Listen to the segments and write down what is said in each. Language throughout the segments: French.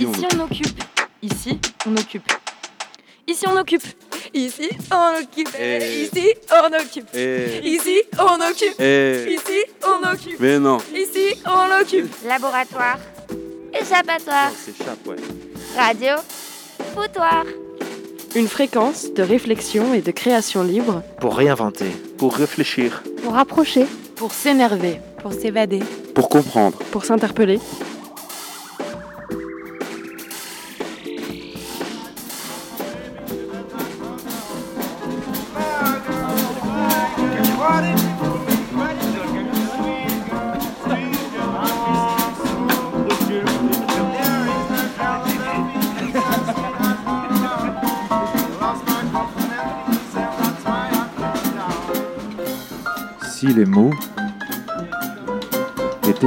Ici, on, Ici on occupe. Ici on occupe. Ici on occupe. Ici on occupe. Eh. Ici on occupe. Eh, Ici on occupe. eh, Ici on occupe. mais non. Ici on occupe. Laboratoire, échappatoire, chape, ouais. radio, foutoir. Une fréquence de réflexion et de création libre pour réinventer. Pour réfléchir, Pour rapprocher, pour s'énerver, Pour s'évader. pour comprendre. pour s'interpeller.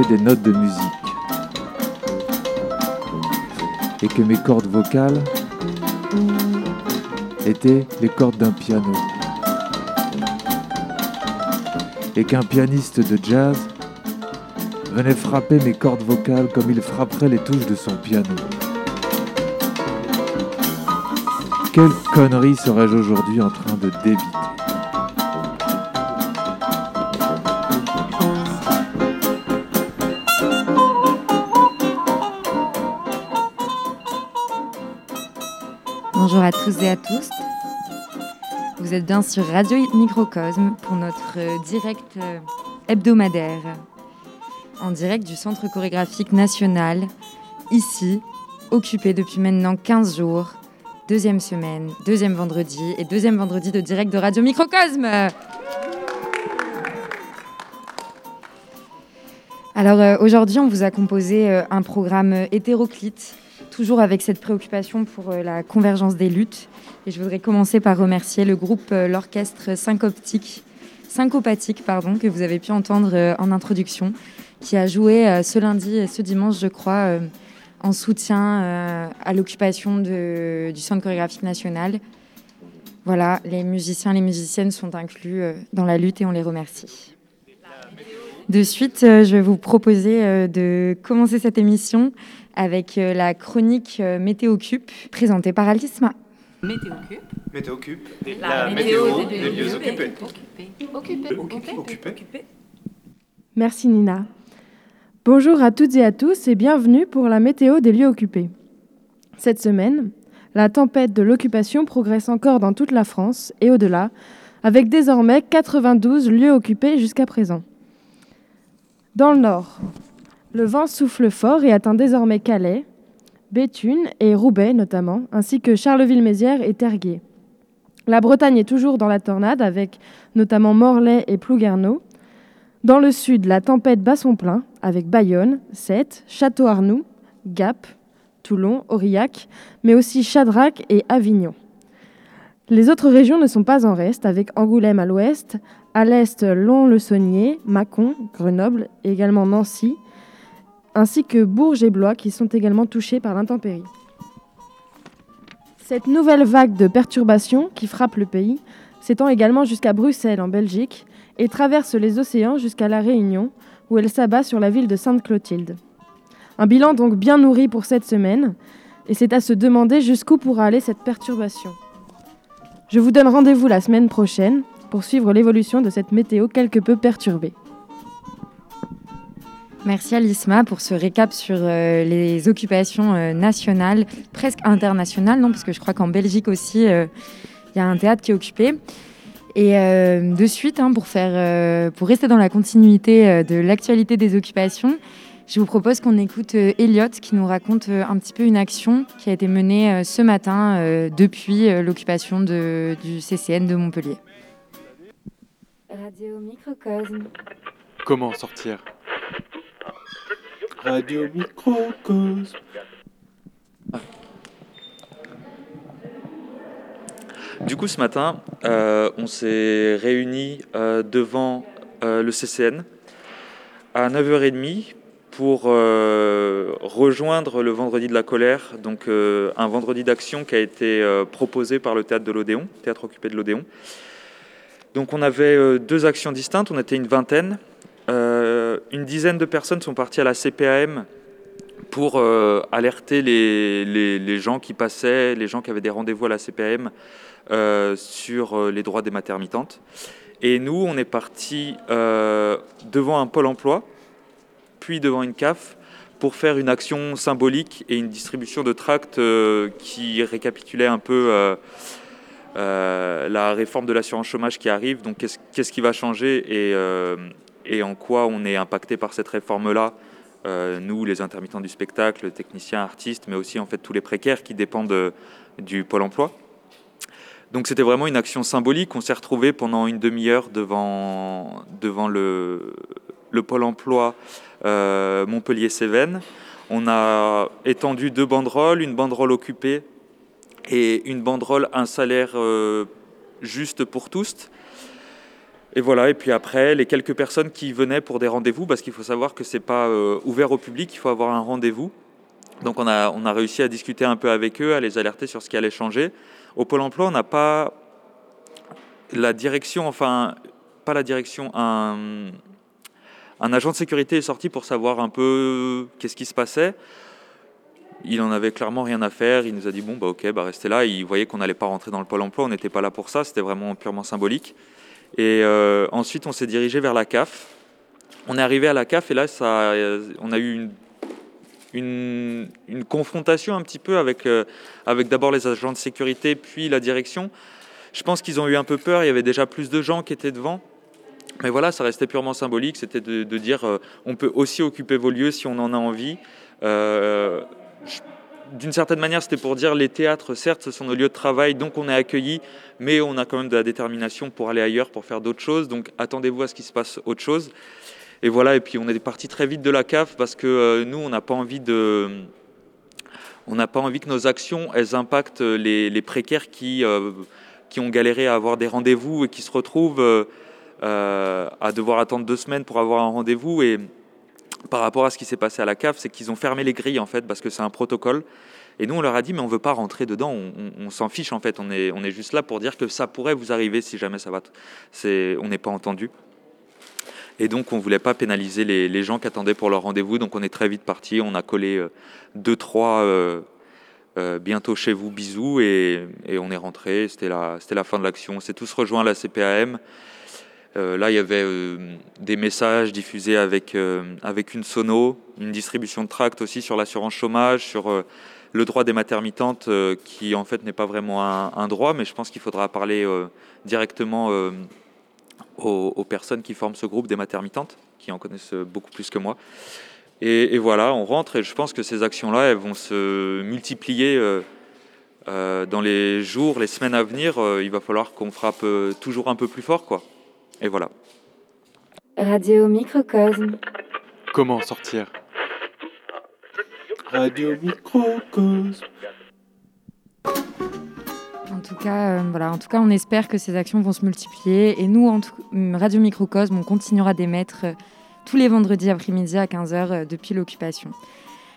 Des notes de musique. Et que mes cordes vocales étaient les cordes d'un piano. Et qu'un pianiste de jazz venait frapper mes cordes vocales comme il frapperait les touches de son piano. Quelle connerie serais-je aujourd'hui en train de débiter? Bonjour à tous et à tous. Vous êtes bien sur Radio Microcosme pour notre direct euh, hebdomadaire en direct du Centre chorégraphique national, ici, occupé depuis maintenant 15 jours, deuxième semaine, deuxième vendredi et deuxième vendredi de direct de Radio Microcosme. Alors euh, aujourd'hui, on vous a composé euh, un programme hétéroclite toujours avec cette préoccupation pour euh, la convergence des luttes. Et je voudrais commencer par remercier le groupe, euh, l'orchestre syncoptique, pardon, que vous avez pu entendre euh, en introduction, qui a joué ce lundi et ce dimanche, je crois, en soutien à l'occupation du Centre chorégraphique national. Voilà, les musiciens et les musiciennes sont inclus dans la lutte et on les remercie. De suite, euh, je vais vous proposer euh, de commencer cette émission avec euh, la chronique euh, Météo Cup présentée par Alisma. Météo cube. Météo. La, météo des lieux occupés. Occupé. Occupé. Occupé. Merci Nina. Bonjour à toutes et à tous et bienvenue pour la météo des lieux occupés. Cette semaine, la tempête de l'occupation progresse encore dans toute la France et au-delà, avec désormais 92 lieux occupés jusqu'à présent. Dans le nord, le vent souffle fort et atteint désormais Calais, Béthune et Roubaix notamment, ainsi que Charleville-Mézières et Terguet. La Bretagne est toujours dans la tornade avec notamment Morlaix et Plouguerneau. Dans le sud, la tempête bat son plein avec Bayonne, Sète, Château-Arnoux, Gap, Toulon, Aurillac, mais aussi Chadrac et Avignon. Les autres régions ne sont pas en reste avec Angoulême à l'ouest, à l'est Lons-le-Saunier, Mâcon, Grenoble et également Nancy, ainsi que Bourges et Blois qui sont également touchés par l'intempérie. Cette nouvelle vague de perturbations qui frappe le pays s'étend également jusqu'à Bruxelles en Belgique et traverse les océans jusqu'à La Réunion, où elle s'abat sur la ville de Sainte-Clotilde. Un bilan donc bien nourri pour cette semaine, et c'est à se demander jusqu'où pourra aller cette perturbation. Je vous donne rendez-vous la semaine prochaine pour suivre l'évolution de cette météo quelque peu perturbée. Merci Alisma pour ce récap sur euh, les occupations euh, nationales, presque internationales, non, parce que je crois qu'en Belgique aussi, euh, il y a un théâtre qui est occupé. Et de suite, hein, pour, rester dans la continuité de l'actualité des occupations, je vous propose qu'on écoute euh, Elliot qui nous raconte euh, un petit peu une action qui a été menée euh, ce matin depuis l'occupation de- du CCN de Montpellier. Radio Microcosme. Comment sortir? Radio Microcosme. Du coup, ce matin, euh, on s'est réunis euh, devant euh, le CCN à 9h30 pour euh, rejoindre le Vendredi de la colère, donc euh, un vendredi d'action qui a été euh, proposé par le théâtre de l'Odéon, théâtre occupé de l'Odéon. Donc on avait deux actions distinctes, on était une vingtaine. Une dizaine de personnes sont parties à la CPAM pour alerter les, gens qui passaient, les gens qui avaient des rendez-vous à la euh, sur les droits des maternitantes. Et nous, on est parti devant un pôle emploi, puis devant une CAF, pour faire une action symbolique et une distribution de tracts euh, qui récapitulait un peu euh, euh, la réforme de l'assurance chômage qui arrive. Donc, qu'est-ce qui va changer et, et en quoi on est impacté par cette réforme-là Nous, les intermittents du spectacle, techniciens, artistes, mais aussi en fait tous les précaires qui dépendent de- du pôle emploi. Donc c'était vraiment une action symbolique. On s'est retrouvé pendant une demi-heure devant, devant le, le pôle emploi euh, Montpellier-Cévennes. On a étendu deux banderoles, une banderole occupée et une banderole un salaire euh, juste pour tous. Et voilà, et puis après, les quelques personnes qui venaient pour des rendez-vous, parce qu'il faut savoir que c'est pas euh, ouvert au public, il faut avoir un rendez-vous. Donc on a, on a réussi à discuter un peu avec eux, à les alerter sur ce qui allait changer. Au Pôle emploi, on n'a pas la direction, enfin, pas la direction, un, un agent de sécurité est sorti pour savoir un peu qu'est-ce qui se passait. Il en avait clairement rien à faire. Il nous a dit bon bah ok, bah restez là. Il voyait qu'on n'allait pas rentrer dans le pôle emploi. On n'était pas là pour ça. C'était vraiment purement symbolique. Et euh, ensuite, on s'est dirigé vers la CAF. On est arrivé à la CAF et là, ça, euh, on a eu une, confrontation un petit peu avec, euh, avec d'abord les agents de sécurité, puis la direction. Je pense qu'ils ont eu un peu peur. Il y avait déjà plus de gens qui étaient devant. Mais voilà, ça restait purement symbolique. C'était de, dire euh, on peut aussi occuper vos lieux si on en a envie. Euh, d'une certaine manière, c'était pour dire les théâtres, certes, ce sont nos lieux de travail, donc on est accueillis, mais on a quand même de la détermination pour aller ailleurs, pour faire d'autres choses. Donc attendez-vous à ce qu'il se passe autre chose. Et voilà, et puis on est parti très vite de la CAF parce que euh, nous, on n'a pas envie de. On n'a pas envie que nos actions, elles impactent les, les précaires qui, qui ont galéré à avoir des rendez-vous et qui se retrouvent à devoir attendre deux semaines pour avoir un rendez-vous. Et par rapport à ce qui s'est passé à la CAF, c'est qu'ils ont fermé les grilles en fait parce que c'est un protocole. Et nous, on leur a dit, mais on veut pas rentrer dedans, on, s'en fiche en fait, on est, juste là pour dire que ça pourrait vous arriver si jamais ça va. on n'est pas entendu. Et donc, on voulait pas pénaliser les, gens qui attendaient pour leur rendez-vous, donc on est très vite parti. On a collé euh, deux, trois, euh, euh, bientôt chez vous, bisous, et, on est rentré. C'était la fin de l'action. On s'est tous rejoints à la CPAM. Euh, là, il y avait euh, des messages diffusés avec, euh, avec une sono, une distribution de tracts aussi sur l'assurance chômage, sur le droit des maternitantes, euh, qui en fait n'est pas vraiment un, droit, mais je pense qu'il faudra parler directement aux, personnes qui forment ce groupe des maternitantes, qui en connaissent beaucoup plus que moi. Et, et voilà, on rentre et je pense que ces actions-là, elles vont se multiplier dans les jours, les semaines à venir. Il va falloir qu'on frappe toujours un peu plus fort, quoi. Et voilà. Radio Microcosme. Comment sortir? Radio Microcosme. En tout cas, euh, voilà, en tout cas, on espère que ces actions vont se multiplier. Et nous, en tout- Radio Microcosme, on continuera d'émettre euh, tous les vendredis après-midi à 15h euh, depuis l'occupation.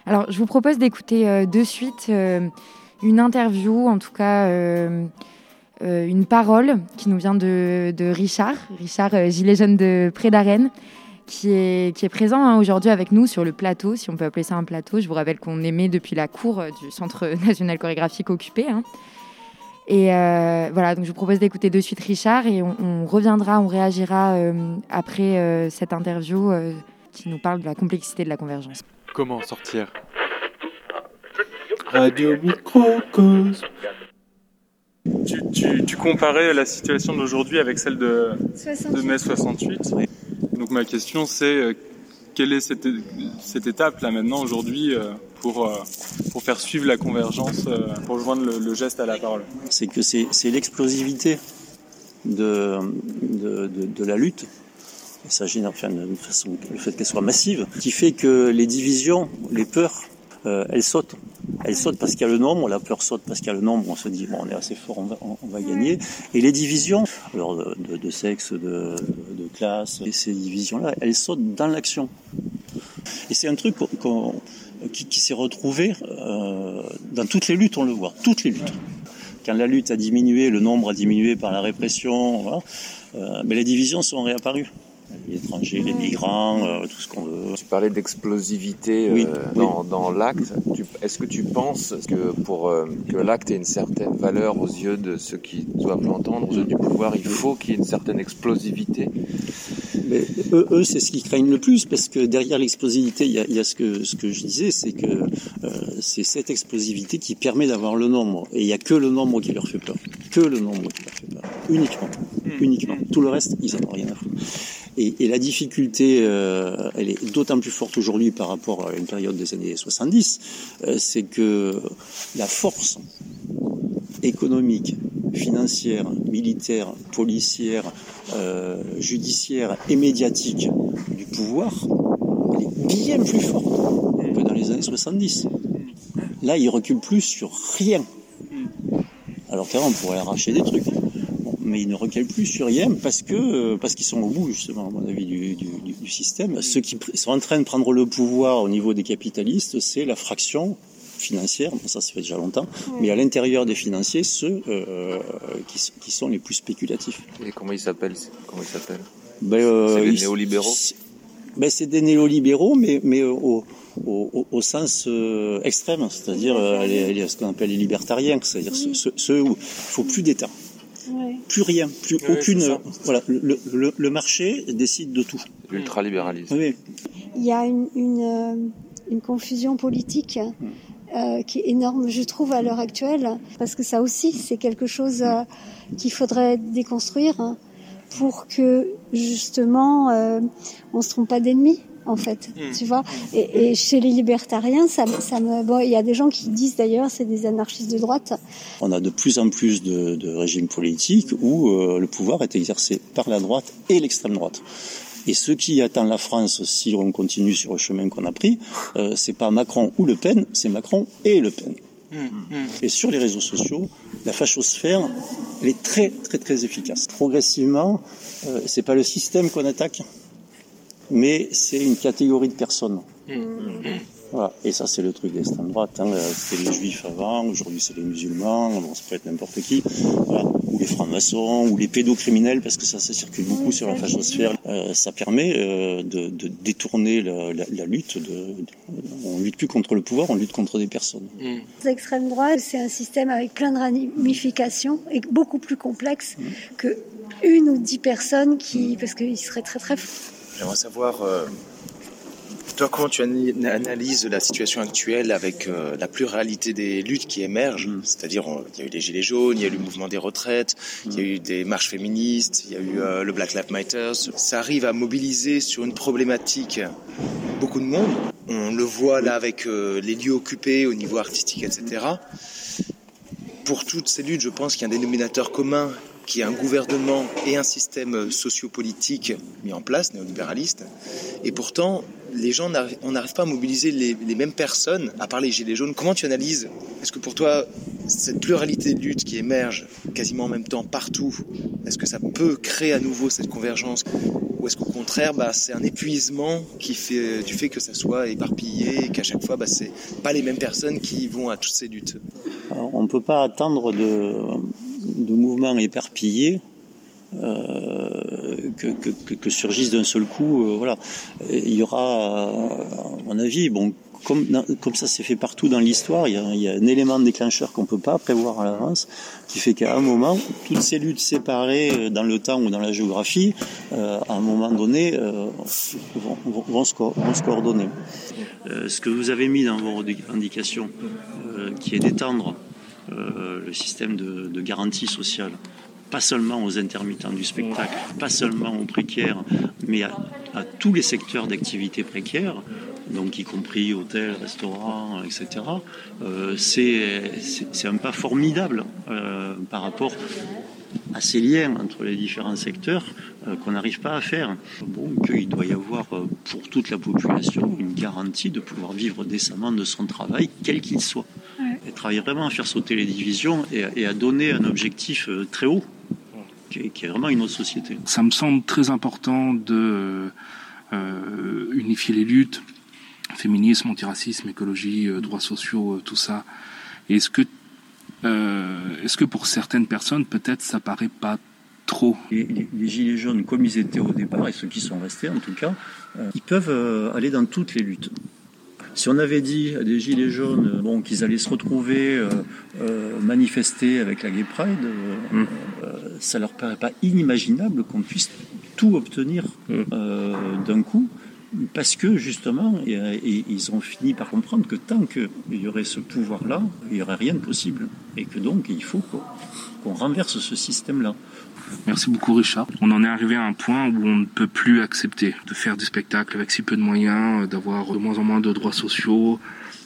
Alors, je vous propose d'écouter euh, de suite euh, une interview, en tout cas euh, une parole qui nous vient de, de Richard, Richard euh, Gilet jaune de Pré d'Arène, qui est, qui est présent hein, aujourd'hui avec nous sur le plateau, si on peut appeler ça un plateau. Je vous rappelle qu'on émet depuis la cour euh, du Centre national chorégraphique occupé. hein. Et euh, voilà, donc je vous propose d'écouter de suite Richard et on, on reviendra, on réagira euh, après euh, cette interview euh, qui nous parle de la complexité de la convergence. Comment sortir? Radio Microcosme. Tu, tu- tu comparais la situation d'aujourd'hui avec celle de, de mai 68. Donc ma question c'est euh, quelle est cette, cette étape là maintenant aujourd'hui euh, pour, euh, pour faire suivre la convergence, pour joindre le, le geste à la parole? C'est que c'est l'explosivité de, de, de, de la lutte. Il s'agit enfin, de façon, le fait qu'elle soit massive, qui fait que les divisions, les peurs, euh, elles sautent. Elles sautent parce qu'il y a le nombre, la peur saute parce qu'il y a le nombre, on se dit bon on est assez fort, on va, on, on va gagner. Et les divisions, alors de, sexe, de, classe, et ces divisions-là, elles sautent dans l'action. Et c'est un truc qui, qui s'est retrouvé euh, dans toutes les luttes, on le voit, toutes les luttes quand la lutte a diminué, le nombre a diminué par la répression, voilà, euh, mais les divisions sont réapparues. Les étrangers, les migrants, euh, tout ce qu'on veut. Tu parlais d'explosivité euh, oui. dans, dans l'acte. Est-ce que tu penses que pour euh, que l'acte ait une certaine valeur aux yeux de ceux qui doivent l'entendre, aux yeux du pouvoir, il faut qu'il y ait une certaine explosivité? Mais eux, eux, c'est ce qu'ils craignent le plus, parce que derrière l'explosivité, il y a, il y a ce, que, ce que je disais, c'est que euh, c'est cette explosivité qui permet d'avoir le nombre. Et il n'y a que le nombre qui leur fait peur. Que le nombre qui leur fait peur. Uniquement. Uniquement. Tout le reste, ils n'en ont rien à foutre. Et, la difficulté, euh, elle est d'autant plus forte aujourd'hui par rapport à une période des années 70, euh, c'est que la force économique, financière, militaire, policière, euh, judiciaire et médiatique du pouvoir, elle est bien plus forte que dans les années 70. Là, il recule plus sur rien. Alors qu'avant, on pourrait arracher des trucs. Mais ils ne reculent plus sur rien parce que euh, parce qu'ils sont au bout, justement, à mon avis, du, du, du- du système. Ceux qui sont en train de prendre le pouvoir au niveau des capitalistes, c'est la fraction financière, bon, ça ça fait déjà longtemps, mais à l'intérieur des financiers, ceux euh, qui, s- qui sont les plus spéculatifs. Et comment ils s'appellent Comment ils s'appellent? Ben, euh, C'est des néolibéraux? c'est- ben, c'est des néolibéraux, mais, mais euh, au, au, au- au sens euh, extrême, c'est-à-dire euh, ce qu'on appelle les libertariens, c'est-à-dire ceux, ceux- ceux où il faut plus d'État, plus rien, plus Ouais, aucune. ça. Voilà, le, le, le marché décide de tout. L'ultralibéralisme. Oui, Il y a une, une, euh, une confusion politique euh, qui est énorme, je trouve, à l'heure actuelle, parce que ça aussi, c'est quelque chose euh, qu'il faudrait déconstruire hein, pour que justement euh, on se trompe pas d'ennemis. En fait, tu vois. Et, et chez les libertariens, ça, me- ça me. Bon, il y a des gens qui disent d'ailleurs, c'est des anarchistes de droite. on a de plus en plus de, de régimes politiques où euh, le pouvoir est exercé par la droite et l'extrême droite. Et ce qui attend la France, si on continue sur le chemin qu'on a pris, euh, c'est pas Macron ou Le Pen, c'est Macron et Le Pen. Et sur les réseaux sociaux, la fachosphère, elle est très très très efficace. Progressivement, euh, c'est pas le système qu'on attaque, mais c'est une catégorie de personnes. Voilà. Et ça, c'est le truc d'extrême droite. Hein. Euh, C'était les juifs avant, aujourd'hui c'est les musulmans, bon, ça peut être n'importe qui. Voilà. Ou les francs-maçons, ou les pédocriminels, parce que ça, ça circule beaucoup sur la fachosphère. Euh, ça permet euh, de, de détourner la, la- la lutte. De, de- on lutte plus contre le pouvoir, on lutte contre des personnes. L'extrême droite, c'est un système avec plein de ramifications et beaucoup plus complexe que une ou dix personnes qui, parce qu'ils seraient très très J'aimerais savoir, euh, toi, comment tu analyses la situation actuelle avec euh, la pluralité des luttes qui émergent C'est-à-dire, on- il y a eu les Gilets jaunes, il y a eu le mouvement des retraites, il y a eu des marches féministes, il y a eu euh, le Black Lives Matter. Ça arrive à mobiliser sur une problématique beaucoup de monde. On le voit là avec les lieux occupés au niveau artistique, etc. Pour toutes ces luttes, je pense qu'il y a un dénominateur commun qui est un gouvernement et un système sociopolitique mis en place, néolibéraliste. Et pourtant, les gens, on n'arrive pas à mobiliser les, mêmes personnes, à part les Gilets jaunes. Comment tu analyses Est-ce que pour toi, cette pluralité de luttes qui émerge quasiment en même temps partout, est-ce que ça peut créer à nouveau cette convergence? Ou est-ce qu'au contraire, bah, c'est un épuisement qui fait, du fait que ça soit éparpillé et qu'à chaque fois, bah, c'est pas les mêmes personnes qui vont à toutes ces luttes? On ne peut pas attendre de, de mouvements éparpillés euh, que, surgissent d'un seul coup. euh, voilà, il y aura, à mon avis, bon, comme, ça s'est fait partout dans l'histoire, il y, a, un élément déclencheur qu'on peut pas prévoir à l'avance, qui fait qu'à un moment, toutes ces luttes séparées euh, dans le temps ou dans la géographie, euh, à un moment donné, euh, vont, se, coordonner. Euh, ce que vous avez mis dans vos revendications, euh, qui est d'étendre euh, le système de, garantie sociale, pas seulement aux intermittents du spectacle, pas seulement aux précaires, mais à, tous les secteurs d'activité précaires, donc y compris hôtels, restaurants, etc. euh, c'est un pas formidable euh, par rapport à ces liens entre les différents secteurs qu'on n'arrive pas à faire. Bon, qu'il doit y avoir pour toute la population une garantie de pouvoir vivre décemment de son travail, quel qu'il soit. Et travailler vraiment à faire sauter les divisions et, et à donner un objectif euh, très haut, qui est, qui est vraiment une autre société. Ça me semble très important de euh, unifier les luttes, féminisme, antiracisme, écologie, euh, droits sociaux, euh, tout ça. Est-ce que, euh, est-ce que pour certaines personnes, peut-être, ça paraît pas trop? Les, les, les, gilets jaunes, comme ils étaient au départ, et ceux qui sont restés en tout cas, euh, ils peuvent euh, aller dans toutes les luttes. Si on avait dit à des gilets jaunes bon, qu'ils allaient se retrouver euh, euh, manifester avec la Gay Pride, euh, mm. ça leur paraît pas inimaginable qu'on puisse tout obtenir mm. d'un coup, parce que justement, et, et, ils ont fini par comprendre que tant qu'il y aurait ce pouvoir-là, il n'y aurait rien de possible, et que donc il faut qu'on renverse ce système-là. Merci beaucoup Richard. On en est arrivé à un point où on ne peut plus accepter de faire du spectacle avec si peu de moyens, d'avoir de moins en moins de droits sociaux,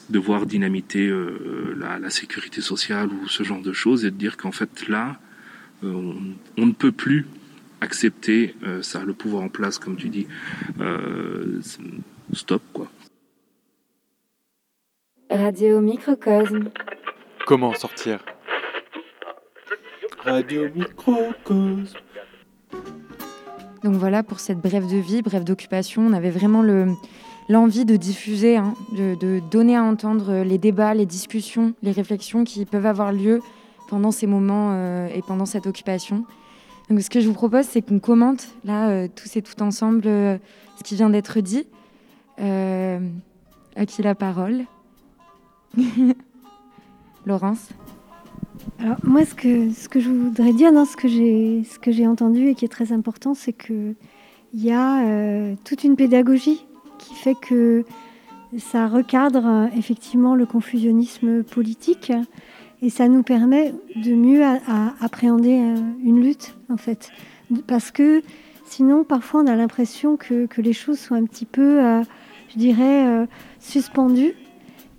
de voir dynamiter euh, la, la, sécurité sociale ou ce genre de choses et de dire qu'en fait là, euh, on, on, ne peut plus accepter euh, ça, le pouvoir en place comme tu dis. stop quoi. Radio Microcosme. Comment sortir Radio Microcosme. Donc voilà pour cette brève de vie, brève d'occupation. On avait vraiment le, l'envie de diffuser, hein, de, de, donner à entendre les débats, les discussions, les réflexions qui peuvent avoir lieu pendant ces moments euh, et pendant cette occupation. Donc ce que je vous propose, c'est qu'on commente là euh, tous et tout ensemble euh, ce qui vient d'être dit. à qui la parole? Laurence alors moi, ce que, ce que je voudrais dire, dans ce que j'ai, entendu et qui est très important, c'est que il y a euh, toute une pédagogie qui fait que ça recadre effectivement le confusionnisme politique et ça nous permet de mieux appréhender euh, une lutte en fait, parce que sinon parfois on a l'impression que, que, les choses sont un petit peu, euh, je dirais, suspendues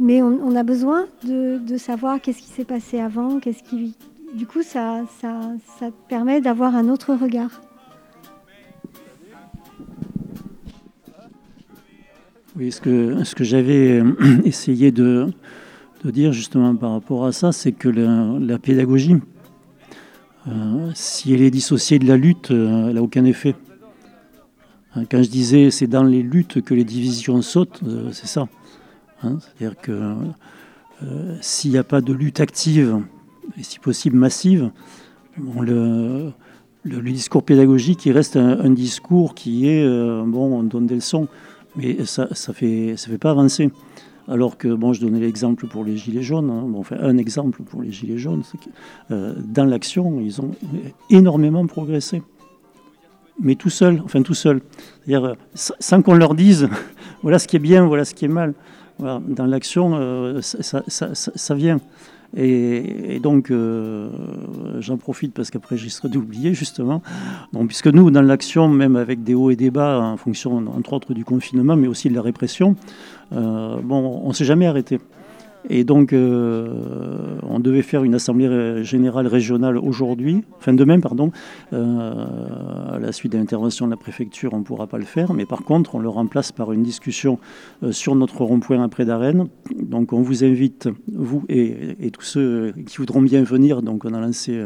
mais on, a besoin de, savoir qu'est-ce qui s'est passé avant, qu'est-ce qui, du coup, ça, ça, ça permet d'avoir un autre regard. Oui, ce que, ce que j'avais essayé de, dire justement par rapport à ça, c'est que la, pédagogie, euh, si elle est dissociée de la lutte, euh, elle n'a aucun effet. Quand je disais c'est dans les luttes que les divisions sautent, euh, c'est ça. Hein, C'est-à-dire que euh, s'il n'y a pas de lutte active, et si possible massive, le, discours pédagogique, il reste un, un discours qui est, euh, bon, on donne des leçons, mais ça ne ça fait, ça fait pas avancer. Alors que, bon, je donnais l'exemple pour les Gilets jaunes, hein, bon, enfin un exemple pour les Gilets jaunes, c'est que euh, dans l'action, ils ont énormément progressé. Mais tout seul, enfin tout seul. C'est-à-dire sans qu'on leur dise, voilà ce qui est bien, voilà ce qui est mal. Voilà, dans l'action, euh, ça, vient. Et, donc, euh, j'en profite parce qu'après, j'y serais d'oublier, justement. Donc, puisque nous, dans l'action, même avec des hauts et des bas, en fonction, entre autres, du confinement, mais aussi de la répression, euh, bon, on ne s'est jamais arrêté. Et donc, euh, on devait faire une assemblée générale régionale aujourd'hui, enfin demain, pardon. Euh, à la suite de l'intervention de la préfecture, on ne pourra pas le faire, mais par contre, on le remplace par une discussion euh, sur notre rond-point après d'Arène. Donc, on vous invite, vous et, et, tous ceux qui voudront bien venir. Donc, on a lancé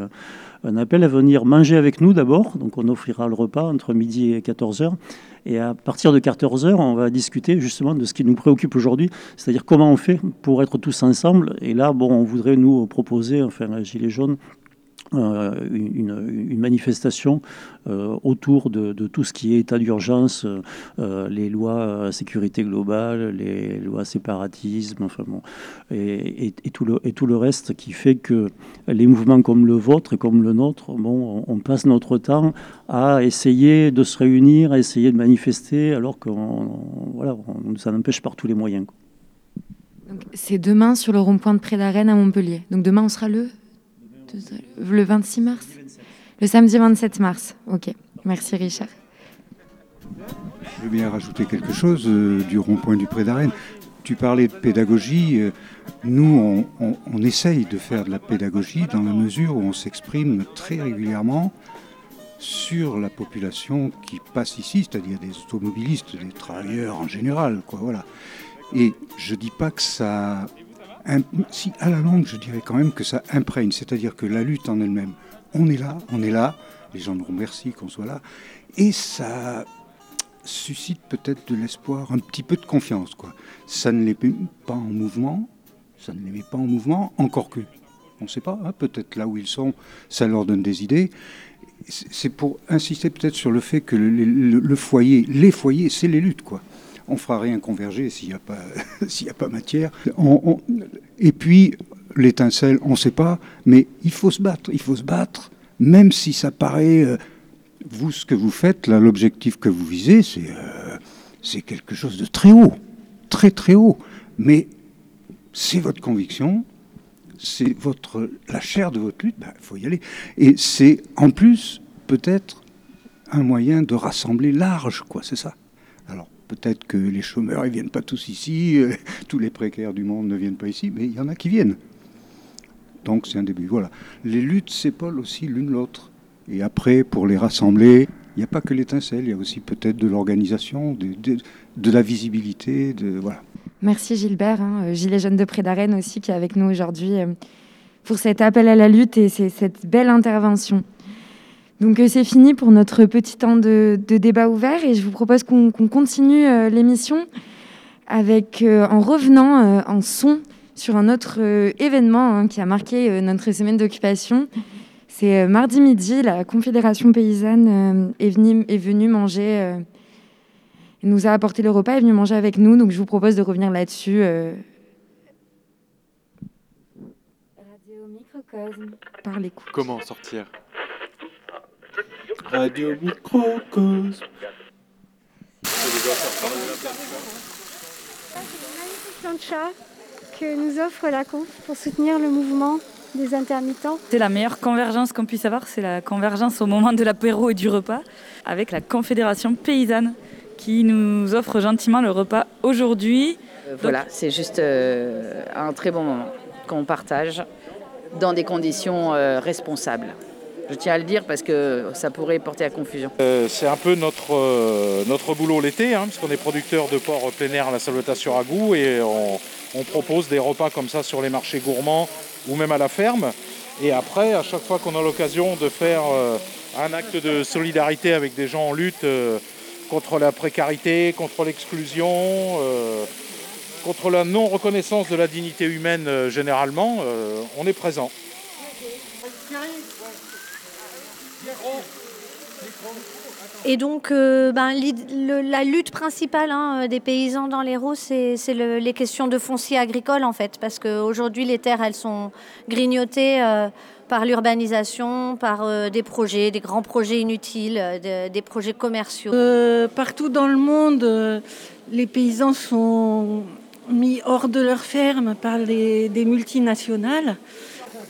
un appel à venir manger avec nous d'abord. Donc, on offrira le repas entre midi et 14 heures. Et à partir de 14 heures, on va discuter justement de ce qui nous préoccupe aujourd'hui, c'est-à-dire comment on fait pour être tous ensemble. Et là, bon, on voudrait nous proposer, enfin, la Gilet jaune, euh, une, manifestation euh, autour de, tout ce qui est état d'urgence, euh, les lois sécurité globale, les lois séparatisme, enfin bon, et, tout le, reste qui fait que les mouvements comme le vôtre et comme le nôtre, bon, on, passe notre temps à essayer de se réunir, à essayer de manifester, alors qu'on voilà, on, ça n'empêche par tous les moyens. C'est demain sur le rond-point de Pré d'Arène à Montpellier. Donc demain, on sera le le 26 mars Le samedi 27 mars. Ok. Merci Richard. Je veux bien rajouter quelque chose euh, du rond-point du Pré d'Arène. Tu parlais de pédagogie. Euh, nous, on, essaye de faire de la pédagogie dans la mesure où on s'exprime très régulièrement sur la population qui passe ici, c'est-à-dire des automobilistes, des travailleurs en général. Et je ne dis pas que ça si à la longue, je dirais quand même que ça imprègne, c'est-à-dire que la lutte en elle-même, on est là, on est là, les gens nous remercient qu'on soit là, et ça suscite peut-être de l'espoir, un petit peu de confiance. Quoi. Ça ne les met pas en mouvement, ça ne les met pas en mouvement, encore que, on ne sait pas, hein, peut-être là où ils sont, ça leur donne des idées. c'est pour insister peut-être sur le fait que le, le, foyer, les foyers, c'est les luttes, quoi. On fera rien converger s'il n'y a pas, a pas matière. Et puis l'étincelle, on ne sait pas, mais il faut se battre. Il faut se battre, même si ça paraît. Euh, vous, ce que vous faites, là, l'objectif que vous visez, c'est euh, c'est quelque chose de très haut, très très haut. Mais c'est votre conviction, c'est votre la chair de votre lutte. Il ben, faut y aller. Et c'est en plus peut-être un moyen de rassembler large, quoi. C'est ça. Peut-être que les chômeurs ils viennent pas tous ici, euh, tous les précaires du monde ne viennent pas ici, mais il y en a qui viennent. Donc c'est un début. Voilà. Les luttes s'épaulent aussi l'une l'autre. Et après, pour les rassembler, il n'y a pas que l'étincelle, il y a aussi peut-être de l'organisation, de, la visibilité. Merci Gilbert, hein, Gilet Jeune de Près d'Arène aussi, qui est avec nous aujourd'hui euh, pour cet appel à la lutte et cette belle intervention. Donc c'est fini pour notre petit temps de, de, débat ouvert et je vous propose qu'on qu continue euh, l'émission avec euh, en revenant euh, en son sur un autre euh, événement hein, qui a marqué euh, notre semaine d'occupation. C'est euh, mardi midi, la Confédération paysanne euh, est, venue, est venue manger, euh, nous a apporté le repas, est venue manger avec nous. Donc je vous propose de revenir là-dessus. euh, Radio Microcosme. par l'écoute. Comment sortir? Radio Microcosme. plancha que nous offre la conf pour soutenir le mouvement des intermittents. C'est la meilleure convergence qu'on puisse avoir, c'est la convergence au moment de l'apéro et du repas avec la Confédération paysanne qui nous offre gentiment le repas aujourd'hui. Euh, voilà, c'est juste euh, un très bon moment qu'on partage dans des conditions euh, responsables. Je tiens à le dire parce que ça pourrait porter à confusion. Euh, c'est un peu notre, euh, boulot l'été, hein, parce qu'on est producteur de porc plein air à la Salvetation Ragout et on, propose des repas comme ça sur les marchés gourmands ou même à la ferme. Et après, à chaque fois qu'on a l'occasion de faire euh, un acte de solidarité avec des gens en lutte contre la précarité, contre l'exclusion, contre la non-reconnaissance de la dignité humaine généralement, on est présent. Et donc, euh, ben, la lutte principale hein, des paysans dans l'Hérault, c'est le, les questions de foncier agricole, en fait, parce qu'aujourd'hui, les terres, elles sont grignotées euh, par l'urbanisation, par euh, des projets, des grands projets inutiles, de, des projets commerciaux. Euh, partout dans le monde, les paysans sont mis hors de leur ferme par des multinationales.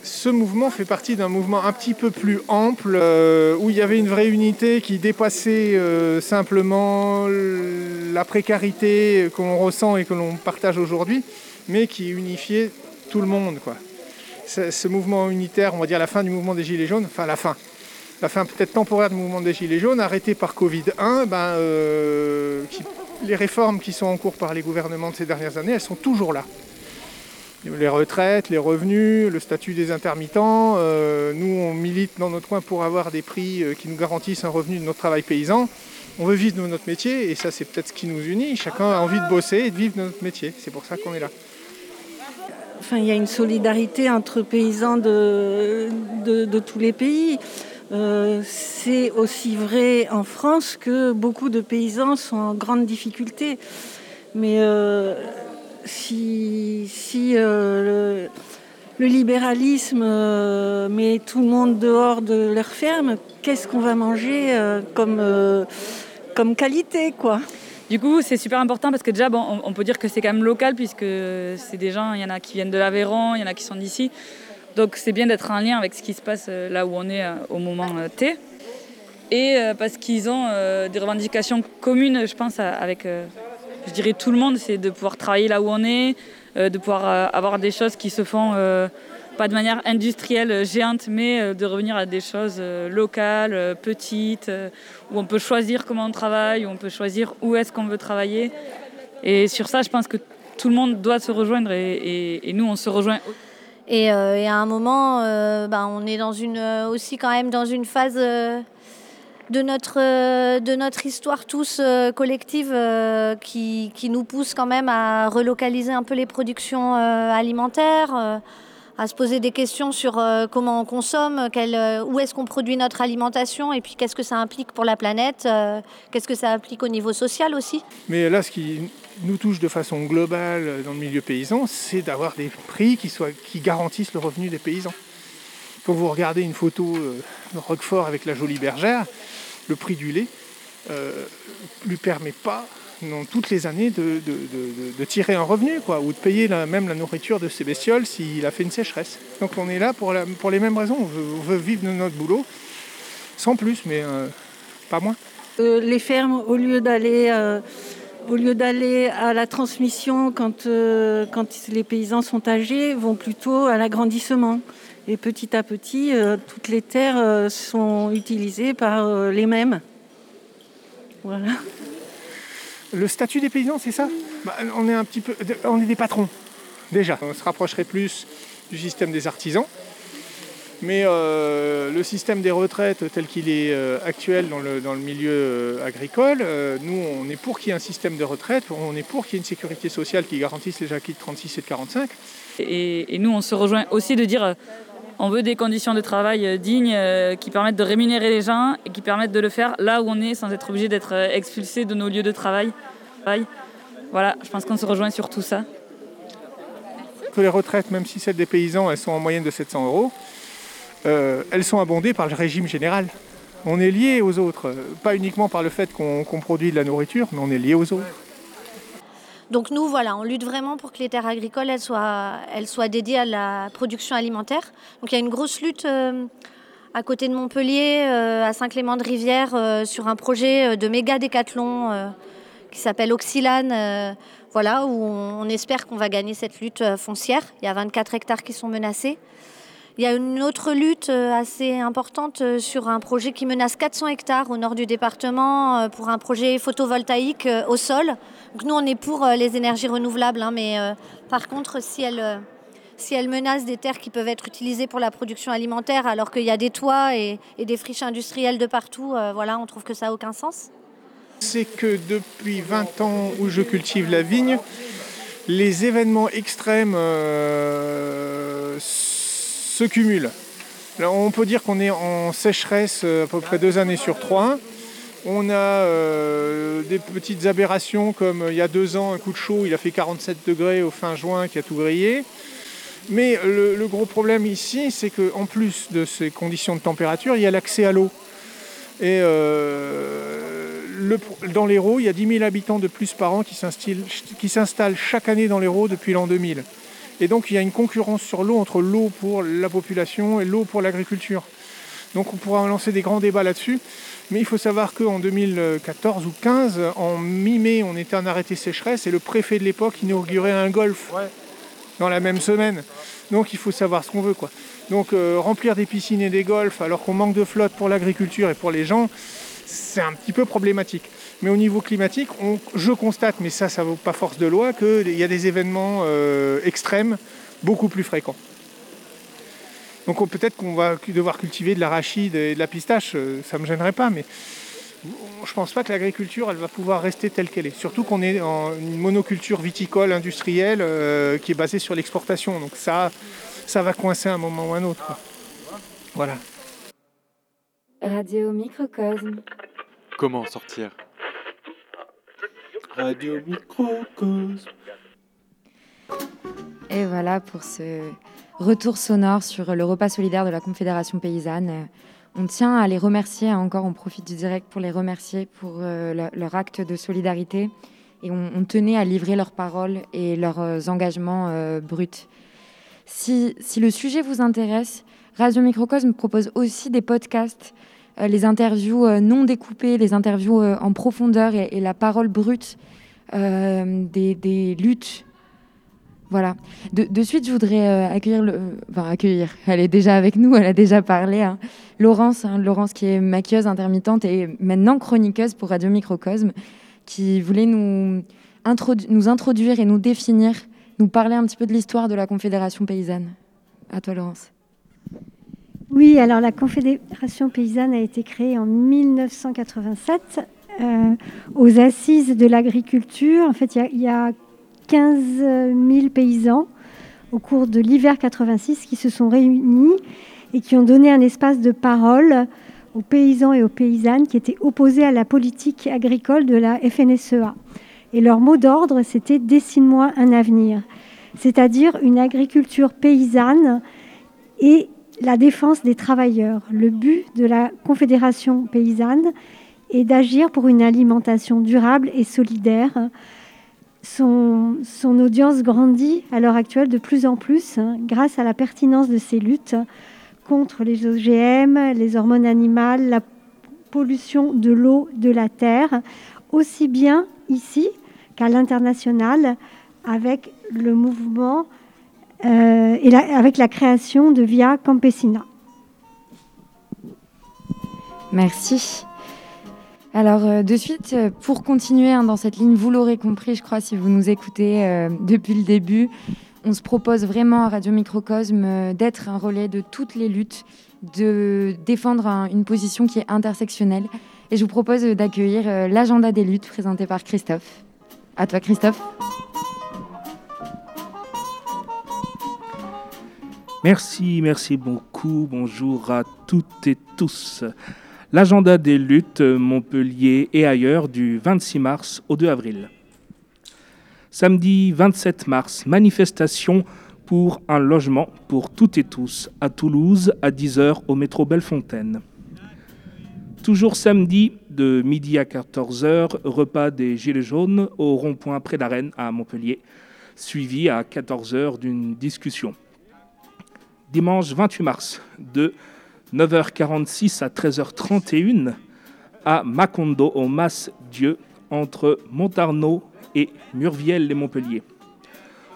Ce mouvement fait partie d'un mouvement un petit peu plus ample, euh, où il y avait une vraie unité qui dépassait euh, simplement la précarité qu'on ressent et que l'on partage aujourd'hui, mais qui unifiait tout le monde. Ce, mouvement unitaire, on va dire la fin du mouvement des Gilets jaunes, enfin la fin, la fin peut-être temporaire du mouvement des Gilets jaunes, arrêté par Covid-1, ben, euh, les réformes qui sont en cours par les gouvernements de ces dernières années, elles sont toujours là les retraites, les revenus, le statut des intermittents. Euh, nous, on milite dans notre coin pour avoir des prix euh, qui nous garantissent un revenu de notre travail paysan. On veut vivre de notre métier et ça, c'est peut-être ce qui nous unit. Chacun a envie de bosser et de vivre de notre métier. C'est pour ça qu'on est là. Enfin, il y a une solidarité entre paysans de, tous les pays. Euh, c'est aussi vrai en France que beaucoup de paysans sont en grande difficulté. Mais si, euh, le, libéralisme euh, met tout le monde dehors de leur ferme, qu'est-ce qu'on va manger euh, comme, comme qualité quoi? Du coup, c'est super important parce que déjà, bon, on, on peut dire que c'est quand même local puisque c'est des gens, il y en a qui viennent de l'Aveyron, il y en a qui sont d'ici. Donc c'est bien d'être en lien avec ce qui se passe là où on est au moment T. Et parce qu'ils ont des revendications communes, je pense, avec je dirais tout le monde, c'est de pouvoir travailler là où on est, euh, de pouvoir euh, avoir des choses qui se font euh, pas de manière industrielle géante, mais de revenir à des choses locales, petites, où on peut choisir comment on travaille, où on peut choisir où est-ce qu'on veut travailler. Et sur ça, je pense que tout le monde doit se rejoindre et, nous, on se rejoint. Et, à un moment, euh, ben, on est dans une, aussi quand même dans une phase de notre, euh, de notre histoire tous euh, collective euh, qui, nous pousse quand même à relocaliser un peu les productions alimentaires, à se poser des questions sur comment on consomme, où est-ce qu'on produit notre alimentation et puis qu'est-ce que ça implique pour la planète, qu'est-ce que ça implique au niveau social aussi. Mais là, ce qui nous touche de façon globale dans le milieu paysan, c'est d'avoir des prix qui garantissent le revenu des paysans. Quand vous regardez une photo de Roquefort avec la jolie bergère, le prix du lait ne lui permet pas dans toutes les années de, tirer un revenu, quoi, ou de payer même la nourriture de ses bestioles s'il a fait une sécheresse. Donc on est là pour, les mêmes raisons. On veut, vivre de notre boulot, sans plus, mais euh, pas moins. Euh, les fermes, au lieu d'aller euh, au lieu d'aller à la transmission euh, quand les paysans sont âgés, vont plutôt à l'agrandissement. Et petit à petit, euh, toutes les terres sont utilisées par les mêmes. Voilà. Le statut des paysans, c'est ça? Bah, On est un petit peu, on est des patrons déjà. On se rapprocherait plus du système des artisans. Mais euh, le système des retraites tel qu'il est euh, actuel dans le, dans le milieu euh, agricole, nous on est pour qu'il y ait un système de retraite, on est pour qu'il y ait une sécurité sociale qui garantisse les acquis de 36 et de 45. Et, et nous on se rejoint aussi de dire on veut des conditions de travail dignes qui permettent de rémunérer les gens et qui permettent de le faire là où on est sans être obligé d'être expulsé de nos lieux de travail. Voilà, je pense qu'on se rejoint sur tout ça. Que les retraites, même si celles des paysans, elles sont en moyenne de 700 euros, euh, elles sont abondées par le régime général. On est lié aux autres, pas uniquement par le fait qu'on qu produit de la nourriture, mais on est lié aux autres. Donc nous, voilà, on lutte vraiment pour que les terres agricoles soient, dédiées à la production alimentaire. Donc il y a une grosse lutte euh, à côté de Montpellier, euh, à Saint-Clément-de-Rivière, euh, sur un projet de méga décathlon qui s'appelle Oxylane, voilà, où on espère qu'on va gagner cette lutte foncière. Il y a 24 hectares qui sont menacés. Il y a une autre lutte assez importante sur un projet qui menace 400 hectares au nord du département pour un projet photovoltaïque au sol. Nous, on est pour les énergies renouvelables, hein, mais euh, par contre, si elles, menacent des terres qui peuvent être utilisées pour la production alimentaire, alors qu'il y a des toits et, des friches industrielles de partout, euh, voilà, on trouve que ça n'a aucun sens. C'est que depuis 20 ans où je cultive la vigne, les événements extrêmes euh, se cumulent. On peut dire qu'on est en sécheresse à peu près deux années sur trois. On a euh, des petites aberrations comme il y a deux ans, un coup de chaud, il a fait 47 degrés au fin juin qui a tout grillé. Mais le, gros problème ici, c'est qu'en plus de ces conditions de température, il y a l'accès à l'eau. Et euh, dans l'Hérault, il y a 10 000 habitants de plus par an qui s'installent chaque année dans l'Hérault depuis l'an 2000. Et donc il y a une concurrence sur l'eau entre l'eau pour la population et l'eau pour l'agriculture. Donc on pourra lancer des grands débats là-dessus. Mais il faut savoir qu'en 2014 ou 2015, en mi-mai, on était en arrêté sécheresse et le préfet de l'époque inaugurait un golf ouais. dans la même semaine. Donc il faut savoir ce qu'on veut. Quoi. Donc euh, remplir des piscines et des golfs alors qu'on manque de flotte pour l'agriculture et pour les gens, c'est un petit peu problématique. Mais au niveau climatique, on, je constate, mais ça, ça ne vaut pas force de loi, qu'il y a des événements euh, extrêmes beaucoup plus fréquents. Donc peut-être qu'on va devoir cultiver de l'arachide et de la pistache, ça ne me gênerait pas, mais je ne pense pas que l'agriculture elle va pouvoir rester telle qu'elle est. Surtout qu'on est en une monoculture viticole industrielle euh, qui est basée sur l'exportation. Donc ça, ça va coincer à un moment ou un autre. Quoi. Voilà. Radio Microcosme. Comment sortir? Radio Microcosme. Et voilà pour ce retour sonore sur le repas solidaire de la Confédération paysanne. On tient à les remercier, encore on profite du direct pour les remercier pour euh, leur acte de solidarité. Et on, tenait à livrer leurs paroles et leurs euh, engagements euh, bruts. Si, si, le sujet vous intéresse, Radio Microcosme propose aussi des podcasts, les interviews euh, non découpées, les interviews euh, en profondeur et, la parole brute des, luttes voilà. De, suite, je voudrais euh, accueillir, enfin accueillir. Elle est déjà avec nous, elle a déjà parlé. Hein. Laurence, hein, Laurence qui est maquilleuse intermittente et maintenant chroniqueuse pour Radio Microcosme, qui voulait nous, nous introduire et nous définir, nous parler un petit peu de l'histoire de la Confédération paysanne. À toi, Laurence. Oui, alors la Confédération paysanne a été créée en 1987 euh, aux assises de l'agriculture. En fait, il y, y a 15 000 paysans au cours de l'hiver 86 qui se sont réunis et qui ont donné un espace de parole aux paysans et aux paysannes qui étaient opposés à la politique agricole de la FNSEA. Et leur mot d'ordre, c'était Dessine-moi un avenir, c'est-à-dire une agriculture paysanne et la défense des travailleurs. Le but de la Confédération paysanne est d'agir pour une alimentation durable et solidaire. Son, audience grandit à l'heure actuelle de plus en plus hein, grâce à la pertinence de ces luttes contre les OGM, les hormones animales, la pollution de l'eau, de la terre, aussi bien ici qu'à l'international avec le mouvement euh, et avec la création de Via Campesina. Merci. Alors euh, de suite, euh, pour continuer hein, dans cette ligne, vous l'aurez compris, je crois, si vous nous écoutez depuis le début, on se propose vraiment à Radio Microcosme d'être un relais de toutes les luttes, de défendre un- une position qui est intersectionnelle. Et je vous propose d'accueillir l'agenda des luttes présenté par Christophe. À toi Christophe. Merci, merci beaucoup. Bonjour à toutes et tous. L'agenda des luttes Montpellier et ailleurs du 26 mars au 2 avril. Samedi 27 mars, manifestation pour un logement pour toutes et tous à Toulouse à 10h au métro Bellefontaine. Toujours samedi, de midi à 14h, repas des Gilets jaunes au rond-point près d'Arène à Montpellier, suivi à 14h d'une discussion. Dimanche 28 mars, de 9h46 à 13h31, à Macondo, au Mas Dieu, entre Montarnot et Murviel les Montpellier.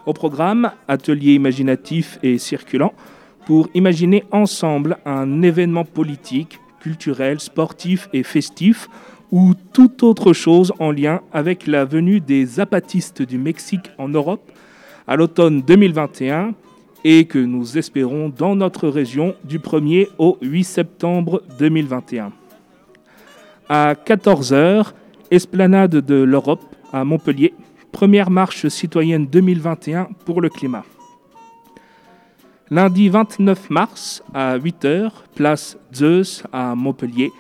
Au programme, atelier imaginatif et circulant pour imaginer ensemble un événement politique, culturel, sportif et festif ou toute autre chose en lien avec la venue des zapatistes du Mexique en Europe à l'automne 2021 et que nous espérons dans notre région du 1er au 8 septembre 2021. À 14h, esplanade de l'Europe à Montpellier, première marche citoyenne 2021 pour le climat. Lundi 29 mars à 8h, place Zeus à Montpellier,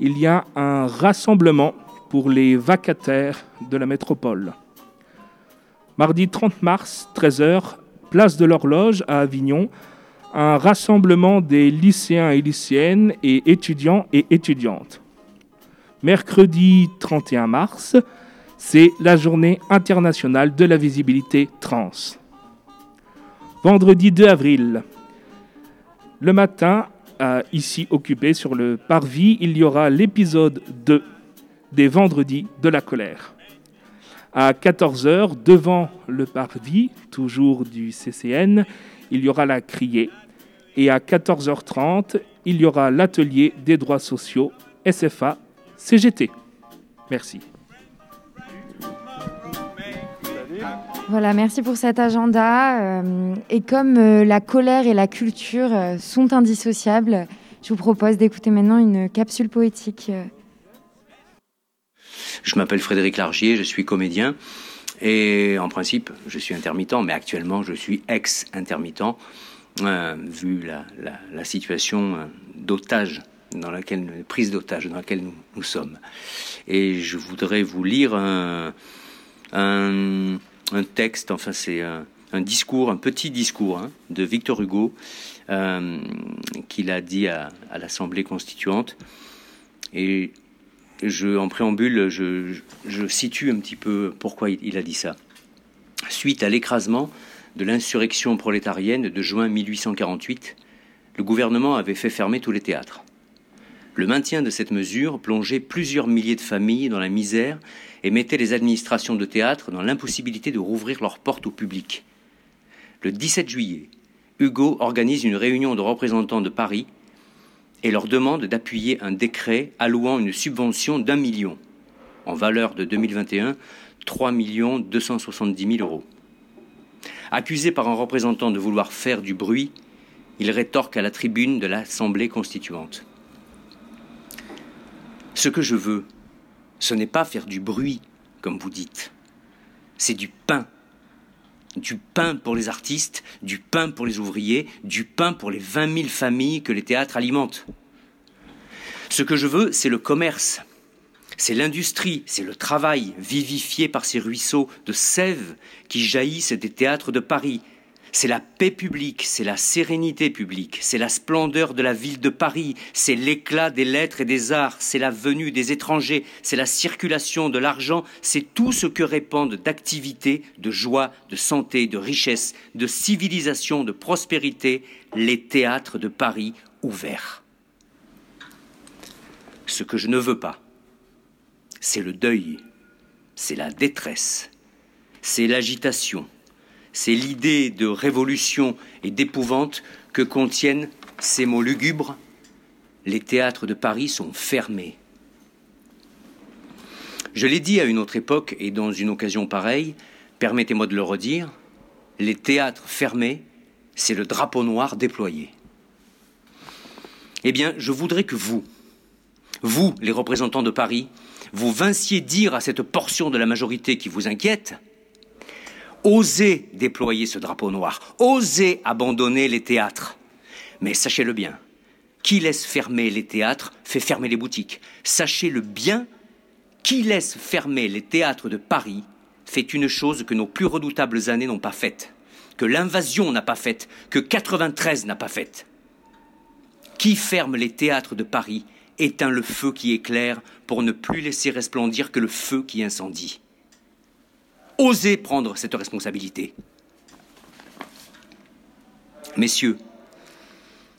il y a un rassemblement pour les vacataires de la métropole. Mardi 30 mars, 13h, place de l'horloge à Avignon, un rassemblement des lycéens et lycéennes et étudiants et étudiantes. Mercredi 31 mars, c'est la journée internationale de la visibilité trans. Vendredi 2 avril, le matin, ici occupé sur le parvis, il y aura l'épisode 2 des Vendredis de la colère. À 14h, devant le parvis, toujours du CCN, il y aura la criée. Et à 14h30, il y aura l'atelier des droits sociaux SFA CGT. Merci. Voilà, merci pour cet agenda. Euh, et comme euh, la colère et la culture euh, sont indissociables, je vous propose d'écouter maintenant une capsule poétique. Je m'appelle Frédéric Largier, je suis comédien et en principe je suis intermittent, mais actuellement je suis ex-intermittent euh, vu la, situation euh, d'otage dans laquelle prise d'otage dans laquelle nous, nous sommes. Et je voudrais vous lire un, un, texte, enfin c'est un, un discours, un petit discours hein, de Victor Hugo euh, qu'il a dit à, à l'Assemblée constituante. Et je, en préambule, je, situe un petit peu pourquoi il, il a dit ça. Suite à l'écrasement de l'insurrection prolétarienne de juin 1848, le gouvernement avait fait fermer tous les théâtres. Le maintien de cette mesure plongeait plusieurs milliers de familles dans la misère et mettait les administrations de théâtre dans l'impossibilité de rouvrir leurs portes au public. Le 17 juillet, Hugo organise une réunion de représentants de Paris et leur demande d'appuyer un décret allouant une subvention d'un million, en valeur de 2021, 3 270 000 euros. Accusé par un représentant de vouloir faire du bruit, il rétorque à la tribune de l'Assemblée constituante. Ce que je veux, ce n'est pas faire du bruit, comme vous dites, c'est du pain. Du pain pour les artistes, du pain pour les ouvriers, du pain pour les 20 000 familles que les théâtres alimentent. Ce que je veux, c'est le commerce, c'est l'industrie, c'est le travail vivifié par ces ruisseaux de sève qui jaillissent des théâtres de Paris. C'est la paix publique, c'est la sérénité publique, c'est la splendeur de la ville de Paris, c'est l'éclat des lettres et des arts, c'est la venue des étrangers, c'est la circulation de l'argent, c'est tout ce que répandent d'activité, de joie, de santé, de richesse, de civilisation, de prospérité, les théâtres de Paris ouverts. Ce que je ne veux pas, c'est le deuil, c'est la détresse, c'est l'agitation, c'est l'idée de révolution et d'épouvante que contiennent ces mots lugubres. Les théâtres de Paris sont fermés. Je l'ai dit à une autre époque et dans une occasion pareille, permettez-moi de le redire, les théâtres fermés, c'est le drapeau noir déployé. Eh bien, je voudrais que vous, vous, les représentants de Paris, vous vinciez dire à cette portion de la majorité qui vous inquiète, osez déployer ce drapeau noir, osez abandonner les théâtres. Mais sachez-le bien, qui laisse fermer les théâtres fait fermer les boutiques. Sachez-le bien, qui laisse fermer les théâtres de Paris fait une chose que nos plus redoutables années n'ont pas faite, que l'invasion n'a pas faite, que 93 n'a pas faite. Qui ferme les théâtres de Paris éteint le feu qui éclaire pour ne plus laisser resplendir que le feu qui incendie. Osez prendre cette responsabilité. Messieurs,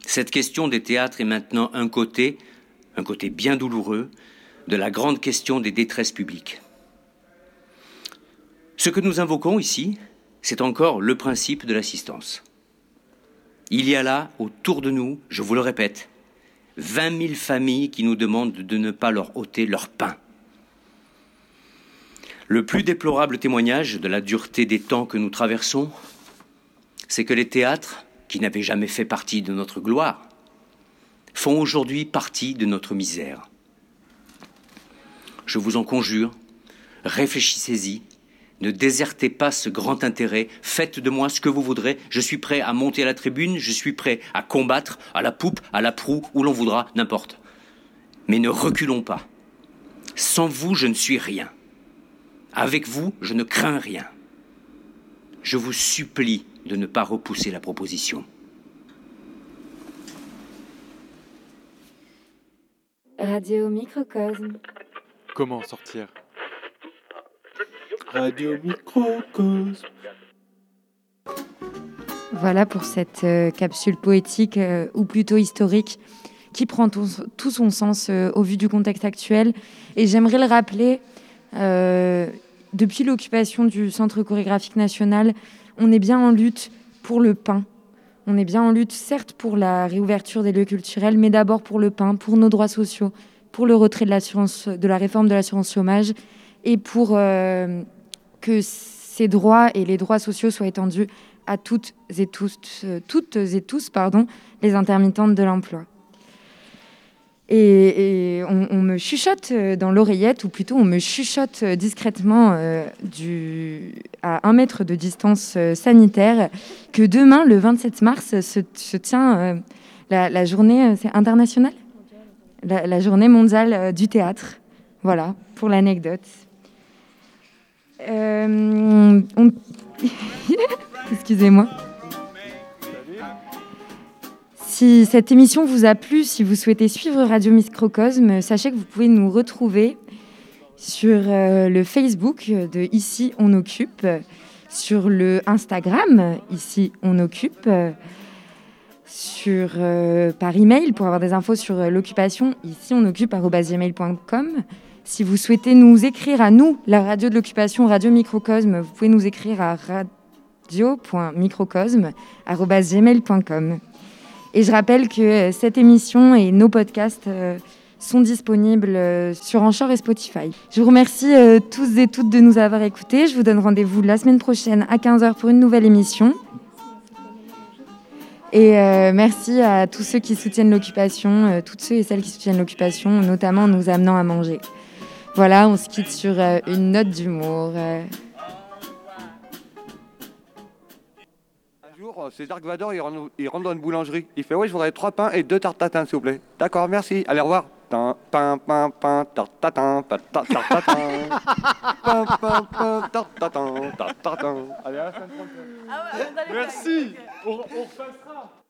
cette question des théâtres est maintenant un côté, un côté bien douloureux, de la grande question des détresses publiques. Ce que nous invoquons ici, c'est encore le principe de l'assistance. Il y a là, autour de nous, je vous le répète, 20 000 familles qui nous demandent de ne pas leur ôter leur pain. Le plus déplorable témoignage de la dureté des temps que nous traversons, c'est que les théâtres, qui n'avaient jamais fait partie de notre gloire, font aujourd'hui partie de notre misère. Je vous en conjure, réfléchissez-y, ne désertez pas ce grand intérêt. Faites de moi ce que vous voudrez. Je suis prêt à monter à la tribune. Je suis prêt à combattre à la poupe, à la proue, où l'on voudra, n'importe. Mais ne reculons pas. Sans vous, je ne suis rien. Avec vous, je ne crains rien. Je vous supplie de ne pas repousser la proposition. Radio Microcosme. Comment sortir? Radio Microcosme. Voilà pour cette euh, capsule poétique, euh, ou plutôt historique, qui prend tout, tout son sens euh, au vu du contexte actuel. Et j'aimerais le rappeler, depuis l'occupation du Centre chorégraphique national, on est bien en lutte pour le pain. On est bien en lutte, certes, pour la réouverture des lieux culturels, mais d'abord pour le pain, pour nos droits sociaux, pour le retrait de, l'assurance, de la réforme de l'assurance chômage et pour euh, que ces droits et les droits sociaux soient étendus à toutes et tous, euh, toutes et tous pardon, les intermittentes de l'emploi. Et, on, me chuchote dans l'oreillette, ou plutôt on me chuchote discrètement euh, à un mètre de distance euh, sanitaire, que demain, le 27 mars, se, tient euh, la, journée internationale? La, la, journée mondiale du théâtre. Voilà, pour l'anecdote. Excusez-moi. Si cette émission vous a plu, si vous souhaitez suivre Radio Microcosme, sachez que vous pouvez nous retrouver sur euh, le Facebook de Ici on occupe, sur le Instagram Ici on occupe, sur, euh, par email pour avoir des infos sur euh, l'occupation Ici on occupe. Si vous souhaitez nous écrire à nous, la radio de l'occupation Radio Microcosme, vous pouvez nous écrire à radio.microcosme.gmail.com. Et je rappelle que cette émission et nos podcasts euh, sont disponibles euh, sur Anchor et Spotify. Je vous remercie euh, tous et toutes de nous avoir écoutés. Je vous donne rendez-vous la semaine prochaine à 15h pour une nouvelle émission. Et euh, merci à tous ceux qui soutiennent l'occupation, euh, toutes ceux et celles qui soutiennent l'occupation, notamment en nous amenant à manger. Voilà, on se quitte sur euh, une note d'humour. Bonjour, c'est Dark Vador, il rentre, il rentre dans une boulangerie. Il fait Oui, je voudrais trois pains et deux tartes tatin, s'il vous plaît. D'accord, merci. Allez, au revoir. Pain, pain, pain, pain, tarte tatin, pain, tarte tatin. Pain, pain, pain, tarte tatin, tarte tatin. Allez, à la semaine prochaine. Merci. On, on repassera.